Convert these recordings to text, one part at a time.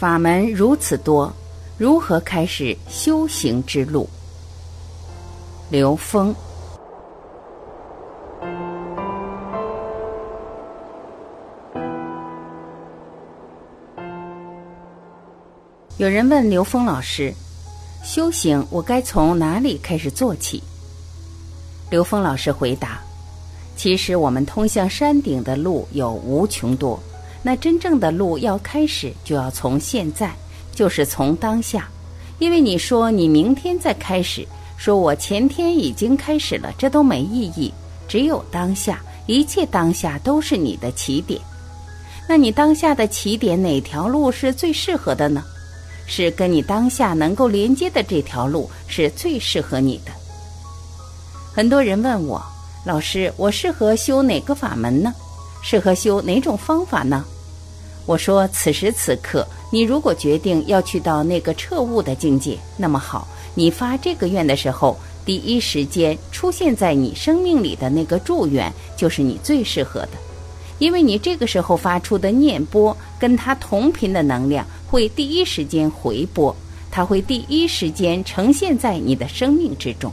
法门如此多，如何开始修行之路？刘峰。有人问刘峰老师：“修行我该从哪里开始做起？”刘峰老师回答：“其实我们通向山顶的路有无穷多。”那真正的路要开始，就要从现在，就是从当下。因为你说你明天再开始，说我前天已经开始了，这都没意义。只有当下，一切当下都是你的起点。那你当下的起点哪条路是最适合的呢？是跟你当下能够连接的这条路是最适合你的。很多人问我，老师，我适合修哪个法门呢？适合修哪种方法呢？我说，此时此刻，你如果决定要去到那个彻悟的境界，那么好，你发这个愿的时候，第一时间出现在你生命里的那个祝愿，就是你最适合的，因为你这个时候发出的念波，跟它同频的能量会第一时间回波，它会第一时间呈现在你的生命之中。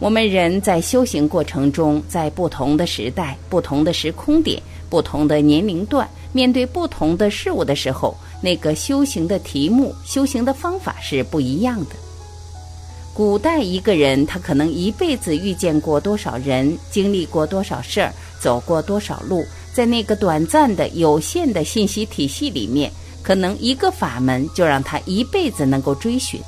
我们人在修行过程中，在不同的时代、不同的时空点、不同的年龄段，面对不同的事物的时候，那个修行的题目、修行的方法是不一样的。古代一个人，他可能一辈子遇见过多少人，经历过多少事儿，走过多少路，在那个短暂的、有限的信息体系里面，可能一个法门就让他一辈子能够追寻。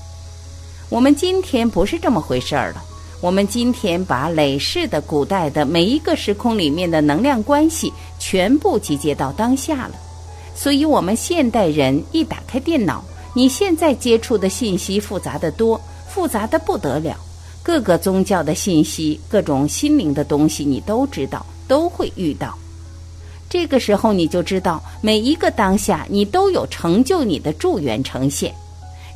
我们今天不是这么回事儿了。我们今天把累世的古代的每一个时空里面的能量关系全部集结到当下了，所以，我们现代人一打开电脑，你现在接触的信息复杂的多，复杂的不得了。各个宗教的信息，各种心灵的东西，你都知道，都会遇到。这个时候，你就知道每一个当下，你都有成就你的助缘呈现。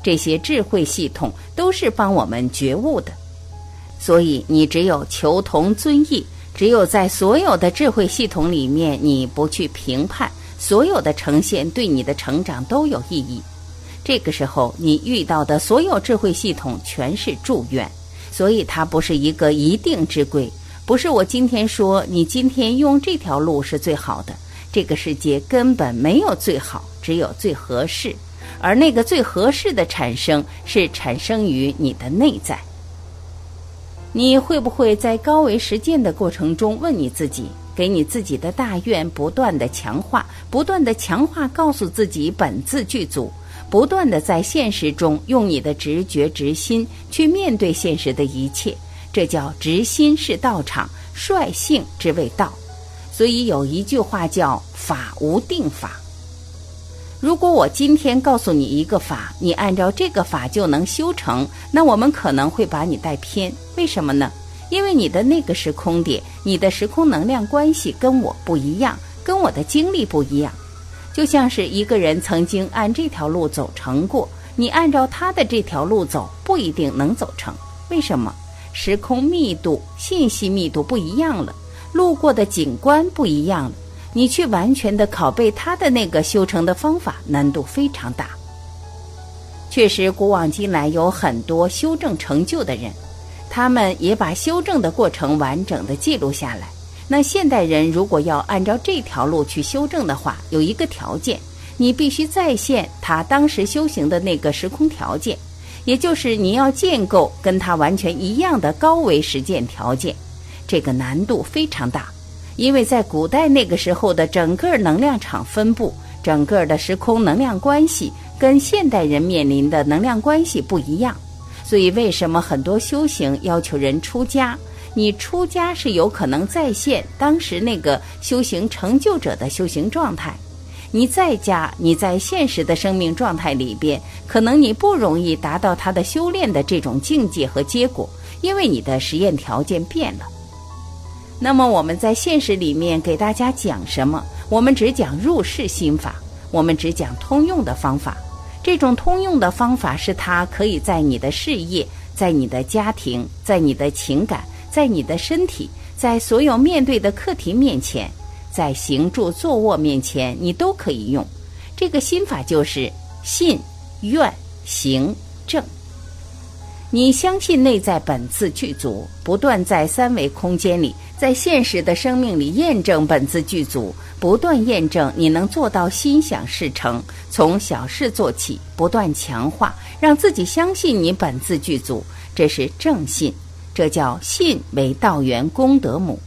这些智慧系统都是帮我们觉悟的。所以，你只有求同尊异，只有在所有的智慧系统里面，你不去评判，所有的呈现对你的成长都有意义。这个时候，你遇到的所有智慧系统全是祝愿，所以它不是一个一定之规，不是我今天说你今天用这条路是最好的。这个世界根本没有最好，只有最合适，而那个最合适的产生是产生于你的内在。你会不会在高维实践的过程中问你自己，给你自己的大愿不断的强化，不断的强化，告诉自己本自具足，不断的在现实中用你的直觉直心去面对现实的一切，这叫直心是道场，率性之谓道。所以有一句话叫法无定法。如果我今天告诉你一个法，你按照这个法就能修成，那我们可能会把你带偏。为什么呢？因为你的那个时空点，你的时空能量关系跟我不一样，跟我的经历不一样。就像是一个人曾经按这条路走成过，你按照他的这条路走，不一定能走成。为什么？时空密度、信息密度不一样了，路过的景观不一样了。你去完全的拷贝他的那个修成的方法，难度非常大。确实，古往今来有很多修正成就的人，他们也把修正的过程完整的记录下来。那现代人如果要按照这条路去修正的话，有一个条件，你必须再现他当时修行的那个时空条件，也就是你要建构跟他完全一样的高维实践条件，这个难度非常大。因为在古代那个时候的整个能量场分布、整个的时空能量关系，跟现代人面临的能量关系不一样，所以为什么很多修行要求人出家？你出家是有可能再现当时那个修行成就者的修行状态；你在家，你在现实的生命状态里边，可能你不容易达到他的修炼的这种境界和结果，因为你的实验条件变了。那么我们在现实里面给大家讲什么？我们只讲入世心法，我们只讲通用的方法。这种通用的方法是它可以在你的事业、在你的家庭、在你的情感、在你的身体、在所有面对的课题面前，在行住坐卧面前，你都可以用。这个心法就是信、愿、行、正。你相信内在本自具足，不断在三维空间里，在现实的生命里验证本自具足，不断验证你能做到心想事成。从小事做起，不断强化，让自己相信你本自具足，这是正信。这叫信为道源功德母。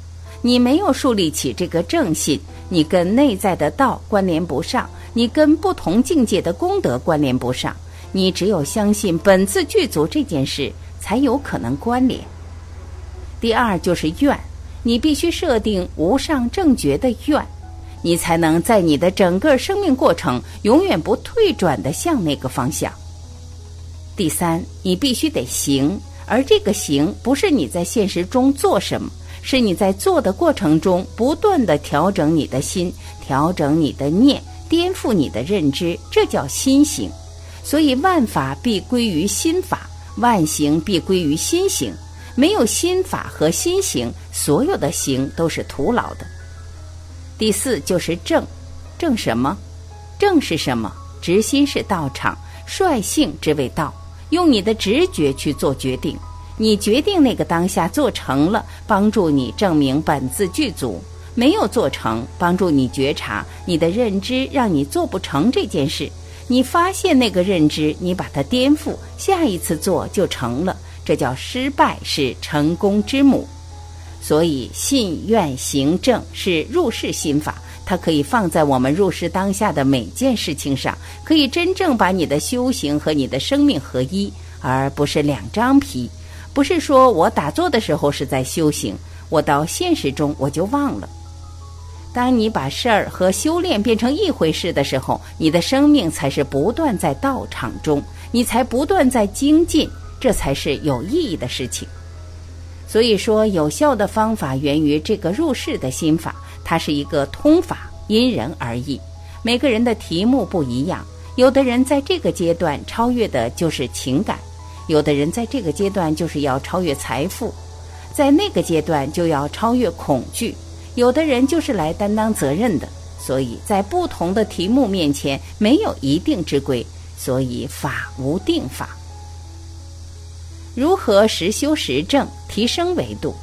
你没有树立起这个正信，你跟内在的道关联不上，你跟不同境界的功德关联不上。你只有相信本自具足这件事，才有可能关联。第二就是愿，你必须设定无上正觉的愿，你才能在你的整个生命过程永远不退转的向那个方向。第三，你必须得行。而这个行不是你在现实中做什么，是你在做的过程中不断的调整你的心，调整你的念，颠覆你的认知，这叫心行。所以万法必归于心法，万行必归于心行。没有心法和心行，所有的行都是徒劳的。第四就是正，正什么？正是什么？直心是道场，率性之谓道。用你的直觉去做决定，你决定那个当下做成了，帮助你证明本自具足；没有做成，帮助你觉察你的认知让你做不成这件事。你发现那个认知，你把它颠覆，下一次做就成了。这叫失败是成功之母。所以信愿行正是入世心法。它可以放在我们入世当下的每件事情上，可以真正把你的修行和你的生命合一，而不是两张皮。不是说我打坐的时候是在修行，我到现实中我就忘了。当你把事儿和修炼变成一回事的时候，你的生命才是不断在道场中，你才不断在精进，这才是有意义的事情。所以说，有效的方法源于这个入世的心法。它是一个通法，因人而异，每个人的题目不一样。有的人在这个阶段超越的就是情感，有的人在这个阶段就是要超越财富，在那个阶段就要超越恐惧。有的人就是来担当责任的。所以在不同的题目面前，没有一定之规，所以法无定法。如何实修实证，提升维度？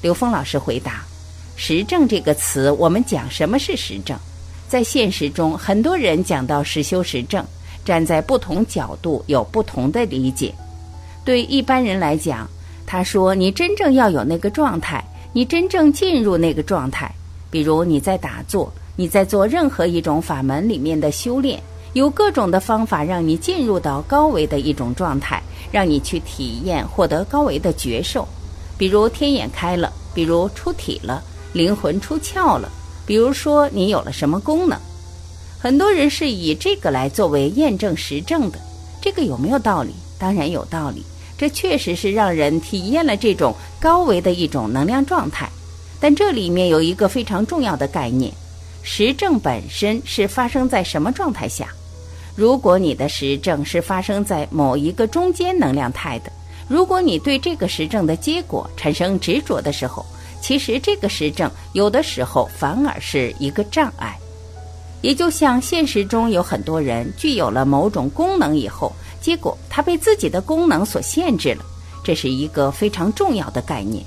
刘峰老师回答。实证这个词，我们讲什么是实证？在现实中，很多人讲到实修实证，站在不同角度有不同的理解。对一般人来讲，他说你真正要有那个状态，你真正进入那个状态，比如你在打坐，你在做任何一种法门里面的修炼，有各种的方法让你进入到高维的一种状态，让你去体验获得高维的觉受，比如天眼开了，比如出体了。灵魂出窍了，比如说你有了什么功能，很多人是以这个来作为验证实证的，这个有没有道理？当然有道理，这确实是让人体验了这种高维的一种能量状态。但这里面有一个非常重要的概念，实证本身是发生在什么状态下？如果你的实证是发生在某一个中间能量态的，如果你对这个实证的结果产生执着的时候。其实这个实证有的时候反而是一个障碍，也就像现实中有很多人具有了某种功能以后，结果他被自己的功能所限制了，这是一个非常重要的概念。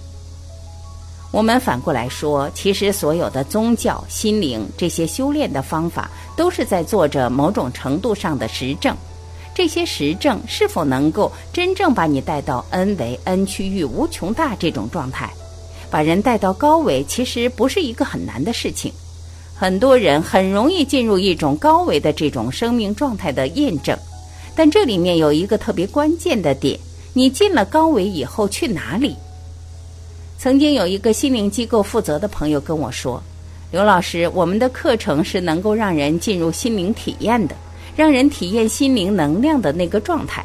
我们反过来说，其实所有的宗教、心灵这些修炼的方法，都是在做着某种程度上的实证。这些实证是否能够真正把你带到 n 为 n 区域无穷大这种状态？把人带到高维，其实不是一个很难的事情。很多人很容易进入一种高维的这种生命状态的验证，但这里面有一个特别关键的点：你进了高维以后去哪里？曾经有一个心灵机构负责的朋友跟我说：“刘老师，我们的课程是能够让人进入心灵体验的，让人体验心灵能量的那个状态。”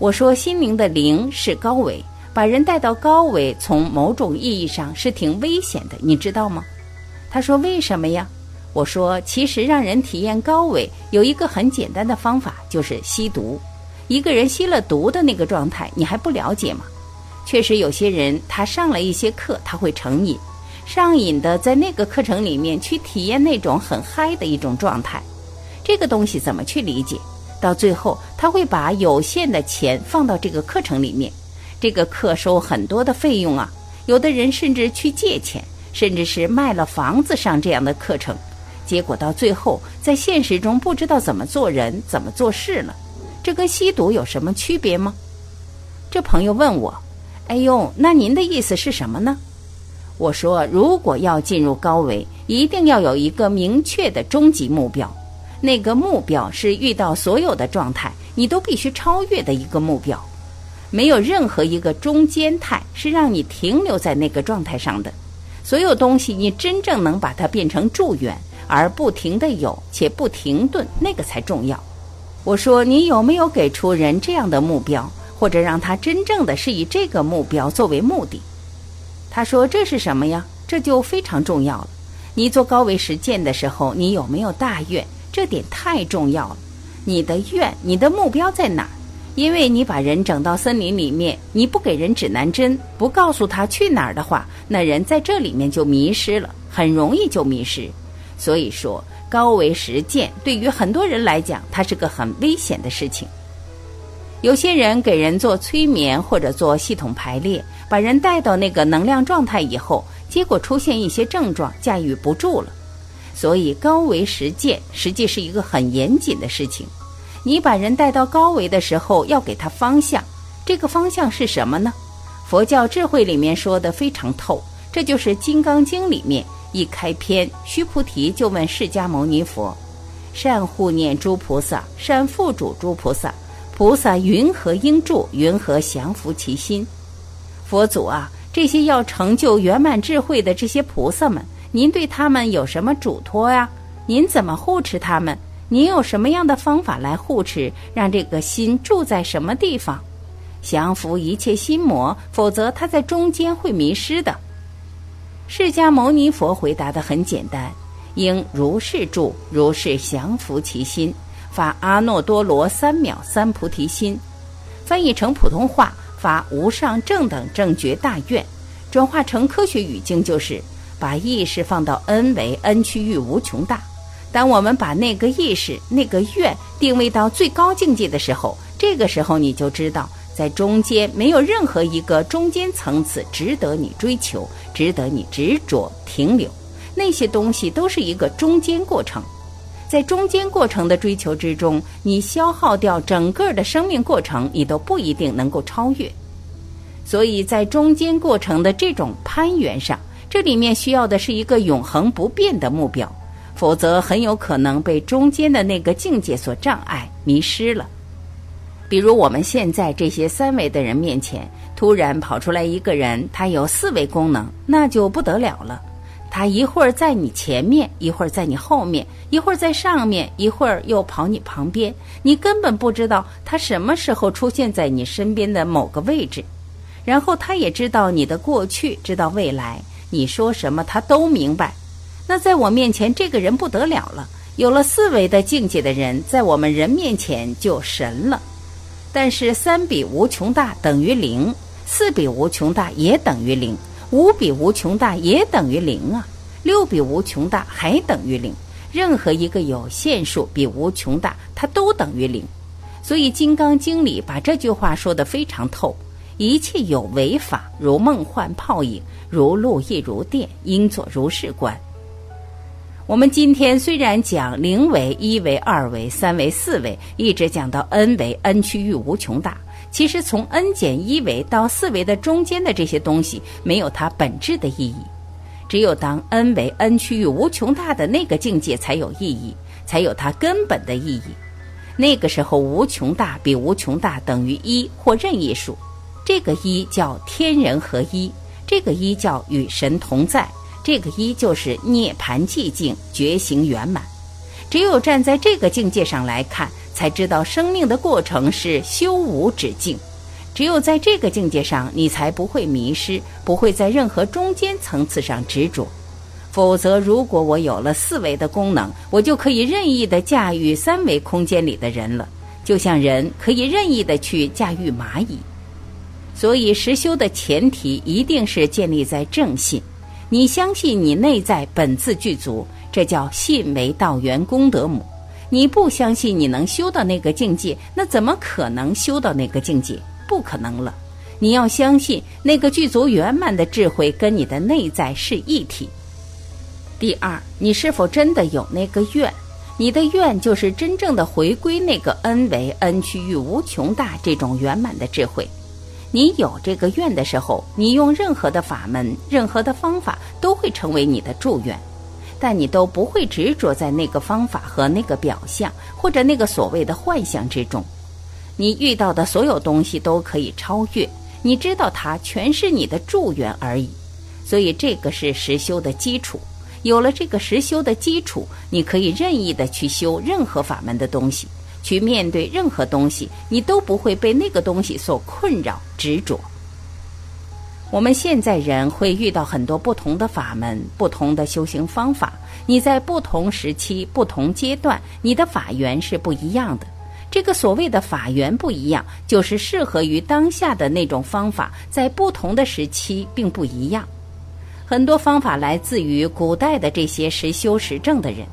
我说：“心灵的灵是高维。”把人带到高维，从某种意义上是挺危险的，你知道吗？他说：“为什么呀？”我说：“其实让人体验高维有一个很简单的方法，就是吸毒。一个人吸了毒的那个状态，你还不了解吗？确实，有些人他上了一些课，他会成瘾，上瘾的在那个课程里面去体验那种很嗨的一种状态。这个东西怎么去理解？到最后，他会把有限的钱放到这个课程里面，这个课收很多的费用啊。有的人甚至去借钱，甚至是卖了房子上这样的课程，结果到最后在现实中不知道怎么做人、怎么做事了。这跟吸毒有什么区别吗？这朋友问我：“哎呦，那您的意思是什么呢？”我说：“如果要进入高维，一定要有一个明确的终极目标，那个目标是遇到所有的状态，你都必须超越的一个目标。”没有任何一个中间态是让你停留在那个状态上的，所有东西你真正能把它变成助缘，而不停的有且不停顿，那个才重要。我说你有没有给出人这样的目标，或者让他真正的是以这个目标作为目的？他说这是什么呀？这就非常重要了。你做高维实践的时候，你有没有大愿？这点太重要了。你的愿，你的目标在哪？因为你把人整到森林里面，你不给人指南针，不告诉他去哪儿的话，那人在这里面就迷失了，很容易就迷失。所以说，高维实践对于很多人来讲，它是个很危险的事情。有些人给人做催眠或者做系统排列，把人带到那个能量状态以后，结果出现一些症状，驾驭不住了。所以，高维实践实际是一个很严谨的事情。你把人带到高维的时候，要给他方向。这个方向是什么呢？佛教智慧里面说的非常透，这就是《金刚经》里面一开篇，须菩提就问释迦牟尼佛：“善护念诸菩萨，善付嘱诸菩萨，菩萨云何应住？云何降伏其心？”佛祖啊，这些要成就圆满智慧的这些菩萨们，您对他们有什么嘱托呀？您怎么护持他们？您有什么样的方法来护持，让这个心住在什么地方，降服一切心魔？否则，他在中间会迷失的。释迦牟尼佛回答的很简单：应如是住，如是降服其心，发阿耨多罗三藐三菩提心。翻译成普通话，发无上正等正觉大愿。转化成科学语境，就是把意识放到 n 为 n 区域无穷大。当我们把那个意识、那个愿定位到最高境界的时候，这个时候你就知道，在中间没有任何一个中间层次值得你追求、值得你执着停留。那些东西都是一个中间过程，在中间过程的追求之中，你消耗掉整个的生命过程，你都不一定能够超越。所以在中间过程的这种攀援上，这里面需要的是一个永恒不变的目标。否则很有可能被中间的那个境界所障碍，迷失了。比如我们现在这些三维的人面前，突然跑出来一个人，他有四维功能，那就不得了了。他一会儿在你前面，一会儿在你后面，一会儿在上面，一会儿又跑你旁边，你根本不知道他什么时候出现在你身边的某个位置。然后他也知道你的过去，知道未来，你说什么他都明白。那在我面前，这个人不得了了。有了四维的境界的人，在我们人面前就神了。但是三比无穷大等于零，四比无穷大也等于零，五比无穷大也等于零啊，六比无穷大还等于零。任何一个有限数比无穷大，它都等于零。所以《金刚经》里把这句话说得非常透：一切有为法，如梦幻泡影，如露亦如电，应作如是观。我们今天虽然讲零维、一维、二维、三维、四维，一直讲到 n 维，n 区域无穷大。其实从 n 减一维到四维的中间的这些东西，没有它本质的意义。只有当 n 为 n 区域无穷大的那个境界才有意义，才有它根本的意义。那个时候，无穷大比无穷大等于一或任意数。这个一叫天人合一，这个一叫与神同在。这个一就是涅盘寂静，觉醒圆满。只有站在这个境界上来看，才知道生命的过程是修无止境。只有在这个境界上，你才不会迷失，不会在任何中间层次上执着。否则，如果我有了四维的功能，我就可以任意的驾驭三维空间里的人了，就像人可以任意的去驾驭蚂蚁。所以，实修的前提一定是建立在正信。你相信你内在本自具足，这叫信为道源功德母。你不相信你能修到那个境界，那怎么可能修到那个境界？不可能了。你要相信那个具足圆满的智慧跟你的内在是一体。第二，你是否真的有那个愿？你的愿就是真正的回归那个 n 为 n 趋于无穷大这种圆满的智慧。你有这个愿的时候，你用任何的法门、任何的方法都会成为你的祝愿，但你都不会执着在那个方法和那个表象或者那个所谓的幻象之中。你遇到的所有东西都可以超越。你知道它全是你的祝愿而已，所以这个是实修的基础。有了这个实修的基础，你可以任意的去修任何法门的东西，去面对任何东西，你都不会被那个东西所困扰执着。我们现在人会遇到很多不同的法门、不同的修行方法，你在不同时期、不同阶段，你的法缘是不一样的。这个所谓的法缘不一样，就是适合于当下的那种方法，在不同的时期并不一样。很多方法来自于古代的这些实修实证的人。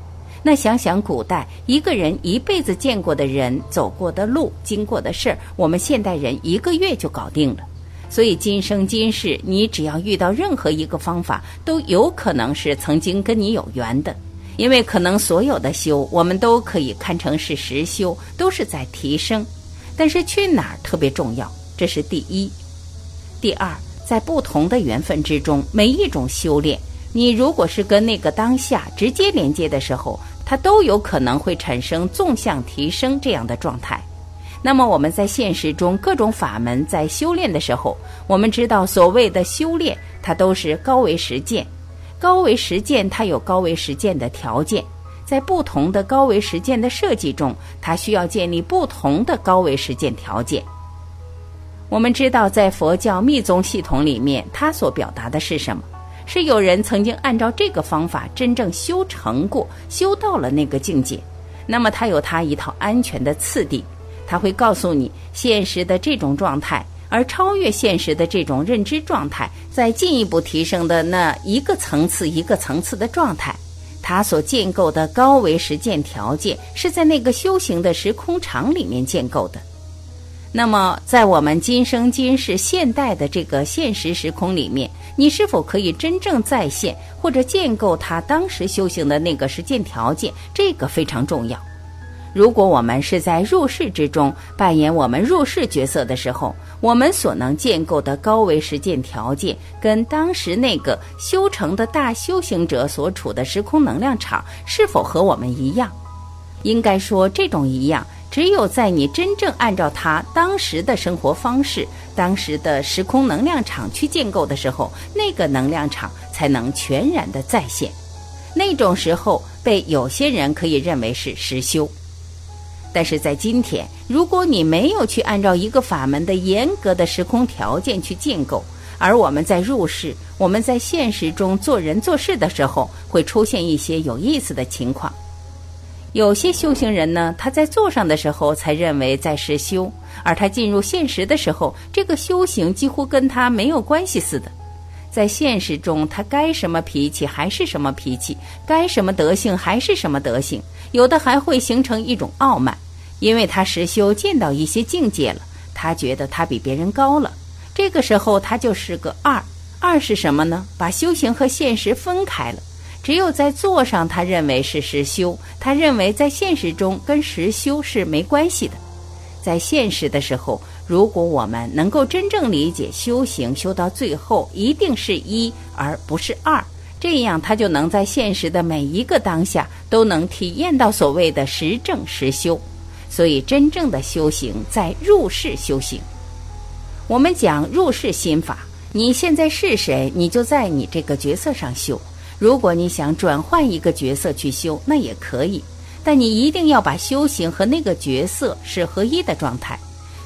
那想想古代一个人一辈子见过的人、走过的路、经过的事儿，我们现代人一个月就搞定了。所以今生今世，你只要遇到任何一个方法，都有可能是曾经跟你有缘的。因为可能所有的修，我们都可以看成是实修，都是在提升。但是去哪儿特别重要，这是第一。第二，在不同的缘分之中，每一种修炼，你如果是跟那个当下直接连接的时候，它都有可能会产生纵向提升这样的状态。那么我们在现实中各种法门在修炼的时候，我们知道所谓的修炼，它都是高维实践。高维实践，它有高维实践的条件，在不同的高维实践的设计中，它需要建立不同的高维实践条件。我们知道，在佛教密宗系统里面，它所表达的是什么？是有人曾经按照这个方法真正修成过，修到了那个境界，那么它有它一套安全的次第，它会告诉你现实的这种状态。而超越现实的这种认知状态，在进一步提升的那一个层次一个层次的状态，它所建构的高维实践条件是在那个修行的时空场里面建构的。那么，在我们今生今世现代的这个现实时空里面，你是否可以真正再现或者建构他当时修行的那个实践条件？这个非常重要。如果我们是在入世之中扮演我们入世角色的时候，我们所能建构的高维实践条件，跟当时那个修成的大修行者所处的时空能量场是否和我们一样？应该说，这种一样，只有在你真正按照他当时的生活方式、当时的时空能量场去建构的时候，那个能量场才能全然的再现。那种时候，被有些人可以认为是实修。但是在今天，如果你没有去按照一个法门的严格的时空条件去建构，而我们在入世、我们在现实中做人做事的时候，会出现一些有意思的情况。有些修行人呢，他在坐上的时候才认为在实修，而他进入现实的时候，这个修行几乎跟他没有关系似的。在现实中，他该什么脾气还是什么脾气，该什么德性还是什么德性，有的还会形成一种傲慢。因为他实修见到一些境界了，他觉得他比别人高了。这个时候他就是个二。二是什么呢？把修行和现实分开了。只有在做上，他认为是实修；他认为在现实中跟实修是没关系的。在现实的时候，如果我们能够真正理解修行，修到最后一定是一而不是二，这样他就能在现实的每一个当下都能体验到所谓的实证实修。所以，真正的修行在入世修行。我们讲入世心法，你现在是谁，你就在你这个角色上修。如果你想转换一个角色去修，那也可以，但你一定要把修行和那个角色是合一的状态。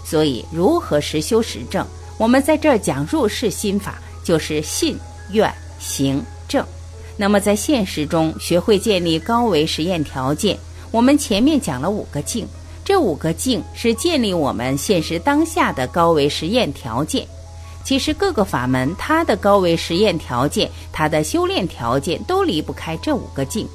所以，如何实修实证？我们在这儿讲入世心法，就是信、愿、行、正。那么，在现实中学会建立高维实验条件。我们前面讲了五个境。这五个境是建立我们现实当下的高维实验条件。其实各个法门，它的高维实验条件、它的修炼条件都离不开这五个境：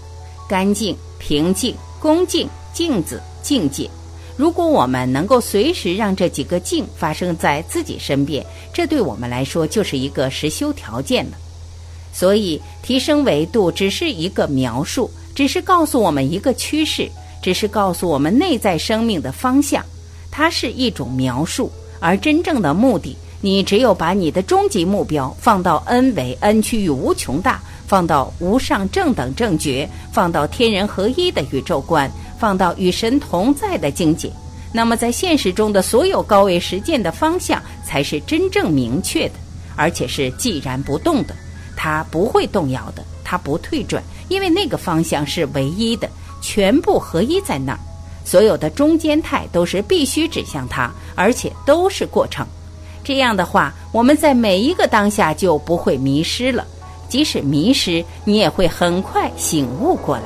干净、平静、恭敬、镜子、境界。如果我们能够随时让这几个境发生在自己身边，这对我们来说就是一个实修条件了。所以，提升维度只是一个描述，只是告诉我们一个趋势，只是告诉我们内在生命的方向。它是一种描述，而真正的目的，你只有把你的终极目标放到 n 为 n 趋于无穷大，放到无上正等正觉，放到天人合一的宇宙观。放到与神同在的境界，那么在现实中的所有高位实践的方向才是真正明确的，而且是既然不动的，它不会动摇的，它不退转，因为那个方向是唯一的，全部合一在那儿，所有的中间态都是必须指向它，而且都是过程。这样的话，我们在每一个当下就不会迷失了，即使迷失，你也会很快醒悟过来。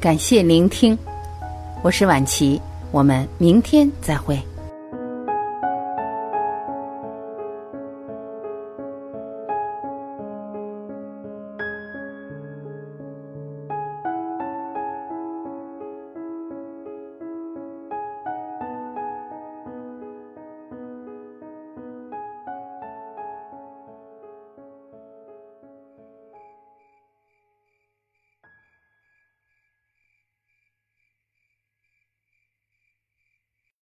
感谢聆听，我是婉琪，我们明天再会。